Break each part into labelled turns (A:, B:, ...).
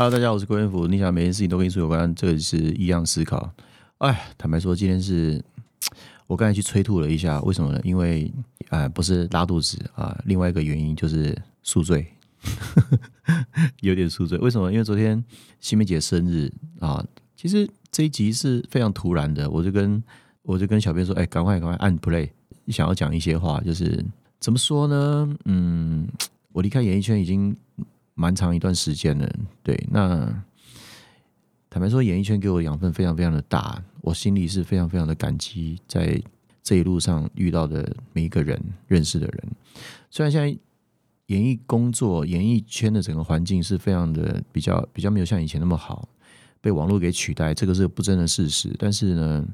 A: Hello，大家好，我是郭元福。你想每件事情都跟艺术有关，这个是一样思考。哎，坦白说，今天是我刚才去催吐了一下，为什么呢？因为啊，不是拉肚子啊，另外一个原因就是宿醉，有点宿醉。为什么？因为昨天新梅姐生日啊。其实这一集是非常突然的，我就跟我就跟小编说：“哎，赶快赶快按 play，想要讲一些话，就是怎么说呢？嗯，我离开演艺圈已经。”蛮长一段时间了，对。那坦白说，演艺圈给我养分非常非常的大，我心里是非常非常的感激，在这一路上遇到的每一个人、认识的人。虽然现在演艺工作、演艺圈的整个环境是非常的比较比较没有像以前那么好，被网络给取代，这个是不争的事实。但是呢，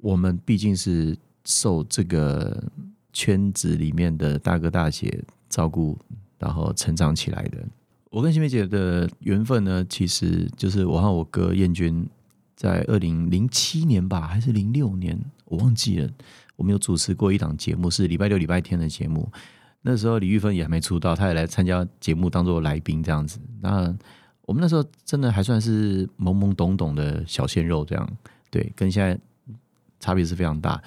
A: 我们毕竟是受这个圈子里面的大哥大姐照顾。然后成长起来的，我跟新梅姐的缘分呢，其实就是我和我哥燕君在二零零七年吧，还是零六年，我忘记了。我们有主持过一档节目，是礼拜六、礼拜天的节目。那时候李玉芬也还没出道，她也来参加节目，当做来宾这样子。那我们那时候真的还算是懵懵懂懂的小鲜肉，这样对，跟现在差别是非常大。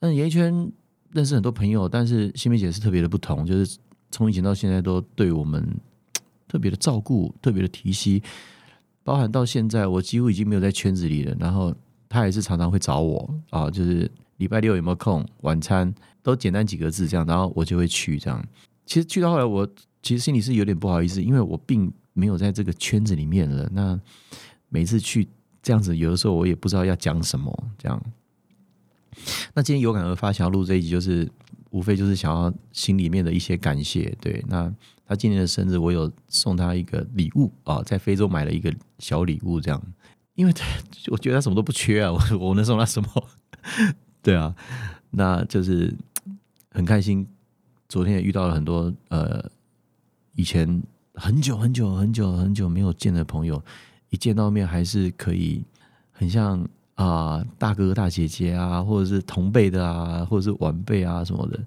A: 那演艺圈认识很多朋友，但是新梅姐是特别的不同，就是。从以前到现在都对我们 特别的照顾，特别的提携，包含到现在，我几乎已经没有在圈子里了。然后她也是常常会找我啊，就是礼拜六有没有空，晚餐都简单几个字这样，然后我就会去这样。其实去到后来，我其实心里是有点不好意思，因为我并没有在这个圈子里面了。那每次去这样子，有的时候我也不知道要讲什么这样。那今天有感而发，想要录这一集，就是无非就是想要心里面的一些感谢。对，那他今年的生日，我有送他一个礼物啊，在非洲买了一个小礼物，这样，因为 我觉得他什么都不缺啊，我我能送他什么？对啊，那就是很开心。昨天也遇到了很多呃，以前很久很久很久很久没有见的朋友，一见到面还是可以很像。啊，大哥大姐姐啊，或者是同辈的啊，或者是晚辈啊什么的，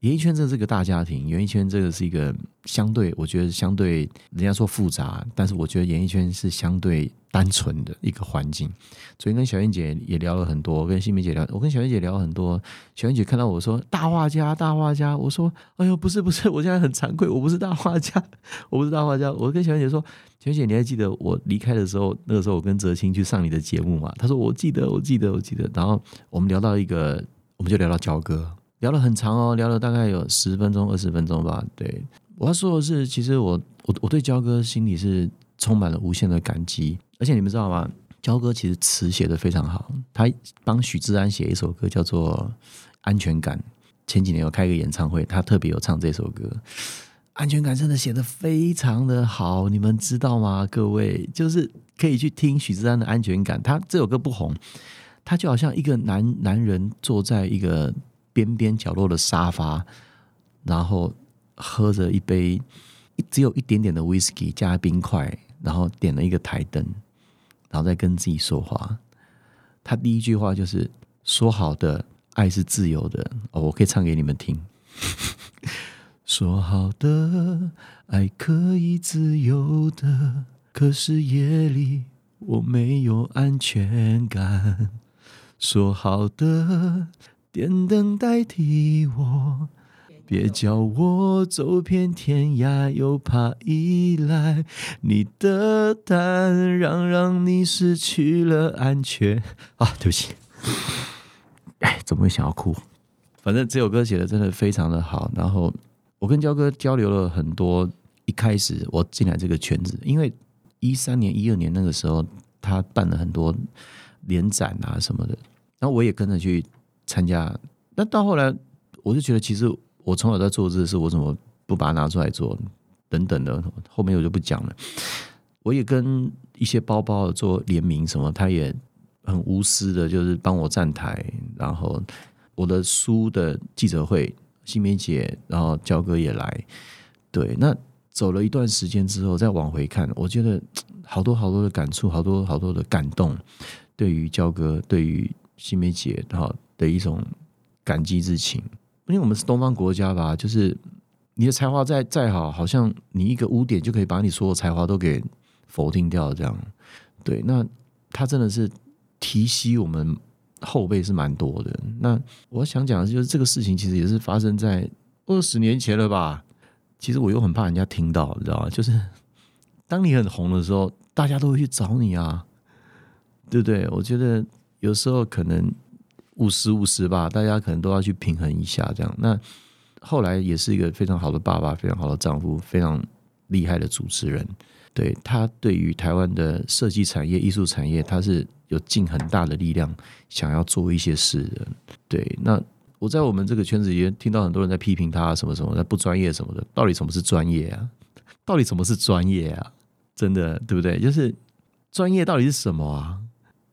A: 演艺圈这是个大家庭，演艺圈这个是一个相对，我觉得相对人家说复杂，但是我觉得演艺圈是相对。单纯的一个环境。昨天跟小燕姐也聊了很多，跟新梅姐聊，我跟小燕姐聊很多。小燕姐看到我说大画家，大画家，我说哎呦，不是不是，我现在很惭愧，我不是大画家，我不是大画家。我跟小燕姐说，小燕姐，你还记得我离开的时候，那个时候我跟泽清去上你的节目嘛？她说我记得，我记得，我记得。然后我们聊到一个，我们就聊到焦哥，聊了很长哦，聊了大概有十分钟、二十分钟吧。对，我要说的是，其实我我我对焦哥心里是充满了无限的感激。而且你们知道吗？焦哥其实词写的非常好，他帮许志安写一首歌叫做《安全感》。前几年有开一个演唱会，他特别有唱这首歌，《安全感》真的写的非常的好，你们知道吗？各位就是可以去听许志安的《安全感》，他这首歌不红，他就好像一个男男人坐在一个边边角落的沙发，然后喝着一杯只有一点点的 whisky 加冰块，然后点了一个台灯。然后再跟自己说话，他第一句话就是说好的爱是自由的哦，我可以唱给你们听。说好的爱可以自由的，可是夜里我没有安全感。说好的点灯代替我。别叫我走遍天涯，又怕依赖你的胆，让让你失去了安全。啊，对不起，哎，怎么会想要哭？反正这首歌写的真的非常的好。然后我跟焦哥交流了很多。一开始我进来这个圈子，因为一三年、一二年那个时候，他办了很多联展啊什么的，然后我也跟着去参加。那到后来，我就觉得其实。我从小在做这事，我怎么不把它拿出来做？等等的，后面我就不讲了。我也跟一些包包做联名，什么他也很无私的，就是帮我站台。然后我的书的记者会，新梅姐，然后焦哥也来。对，那走了一段时间之后，再往回看，我觉得好多好多的感触，好多好多的感动。对于焦哥，对于新梅姐，哈的一种感激之情。因为我们是东方国家吧，就是你的才华再再好，好像你一个污点就可以把你所有才华都给否定掉，这样。对，那他真的是提携我们后辈是蛮多的。那我想讲的就是这个事情，其实也是发生在二十年前了吧。其实我又很怕人家听到，你知道吗？就是当你很红的时候，大家都会去找你啊，对不对？我觉得有时候可能五十五十吧，大家可能都要去平衡一下，这样。那后来也是一个非常好的爸爸，非常好的丈夫，非常厉害的主持人。对他对于台湾的设计产业、艺术产业，他是有尽很大的力量想要做一些事的。对，那。我在我们这个圈子里听到很多人在批评他什么什么的不专业什么的，到底什么是专业啊？到底什么是专业啊？真的对不对？就是专业到底是什么啊？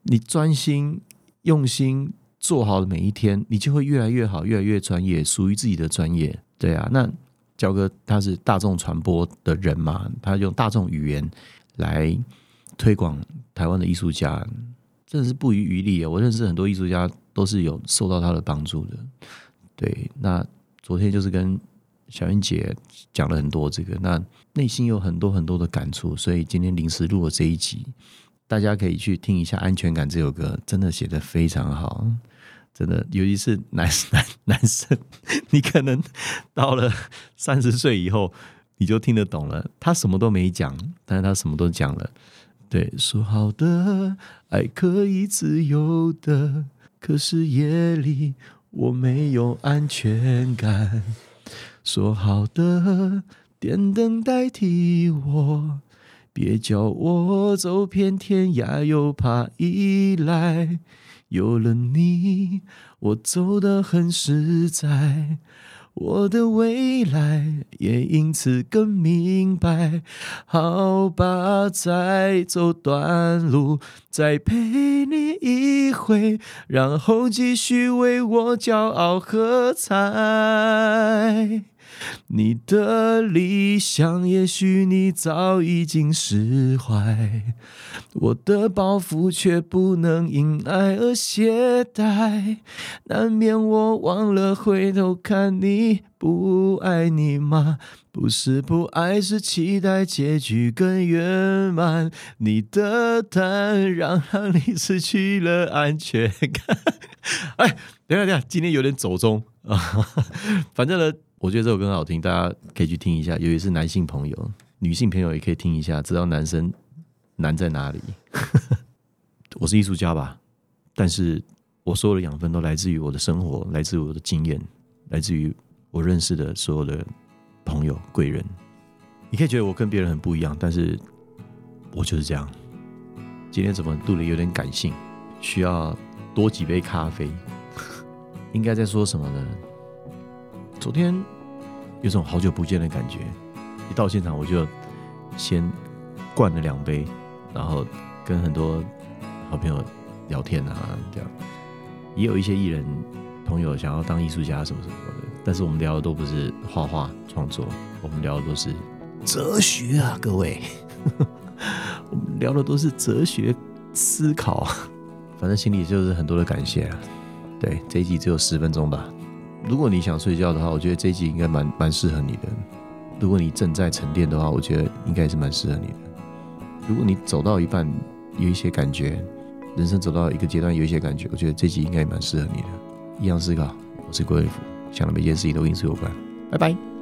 A: 你专心用心做好的每一天，你就会越来越好，越来越专业，属于自己的专业。对啊，那焦哥他是大众传播的人嘛，他用大众语言来推广台湾的艺术家，真的是不遗余力啊！我认识很多艺术家。都是有受到他的帮助的，对。那昨天就是跟小英姐讲了很多这个，那内心有很多很多的感触，所以今天临时录了这一集，大家可以去听一下《安全感》这首歌，真的写的非常好，真的，尤其是男男男生，你可能到了三十岁以后，你就听得懂了。他什么都没讲，但是他什么都讲了。对，说好的爱可以自由的。可是夜里我没有安全感，说好的电灯代替我，别叫我走遍天涯又怕依赖，有了你我走得很实在。我的未来也因此更明白，好吧，再走段路，再陪你一回，然后继续为我骄傲喝彩。你的理想，也许你早已经释怀，我的包袱却不能因爱而懈怠，难免我忘了回头看你不爱你吗？不是不爱，是期待结局更圆满。你的坦然让你失去了安全感。哎，等下等下，今天有点走中啊，反正呢。我觉得这首歌很好听，大家可以去听一下。尤其是男性朋友、女性朋友也可以听一下，知道男生难在哪里。我是艺术家吧，但是我所有的养分都来自于我的生活，来自于我的经验，来自于我认识的所有的朋友、贵人。你可以觉得我跟别人很不一样，但是我就是这样。今天怎么肚里有点感性，需要多几杯咖啡？应该在说什么呢？昨天有种好久不见的感觉，一到现场我就先灌了两杯，然后跟很多好朋友聊天啊，这样也有一些艺人朋友想要当艺术家什么什么的，但是我们聊的都不是画画创作，我们聊的都是哲学啊，各位，我们聊的都是哲学思考，反正心里就是很多的感谢啊。对，这一集只有十分钟吧。如果你想睡觉的话，我觉得这一集应该蛮蛮适合你的。如果你正在沉淀的话，我觉得应该是蛮适合你的。如果你走到一半有一些感觉，人生走到一个阶段有一些感觉，我觉得这集应该蛮适合你的。一样思考，我是郭伟福，想的每件事情都因此有关。拜拜。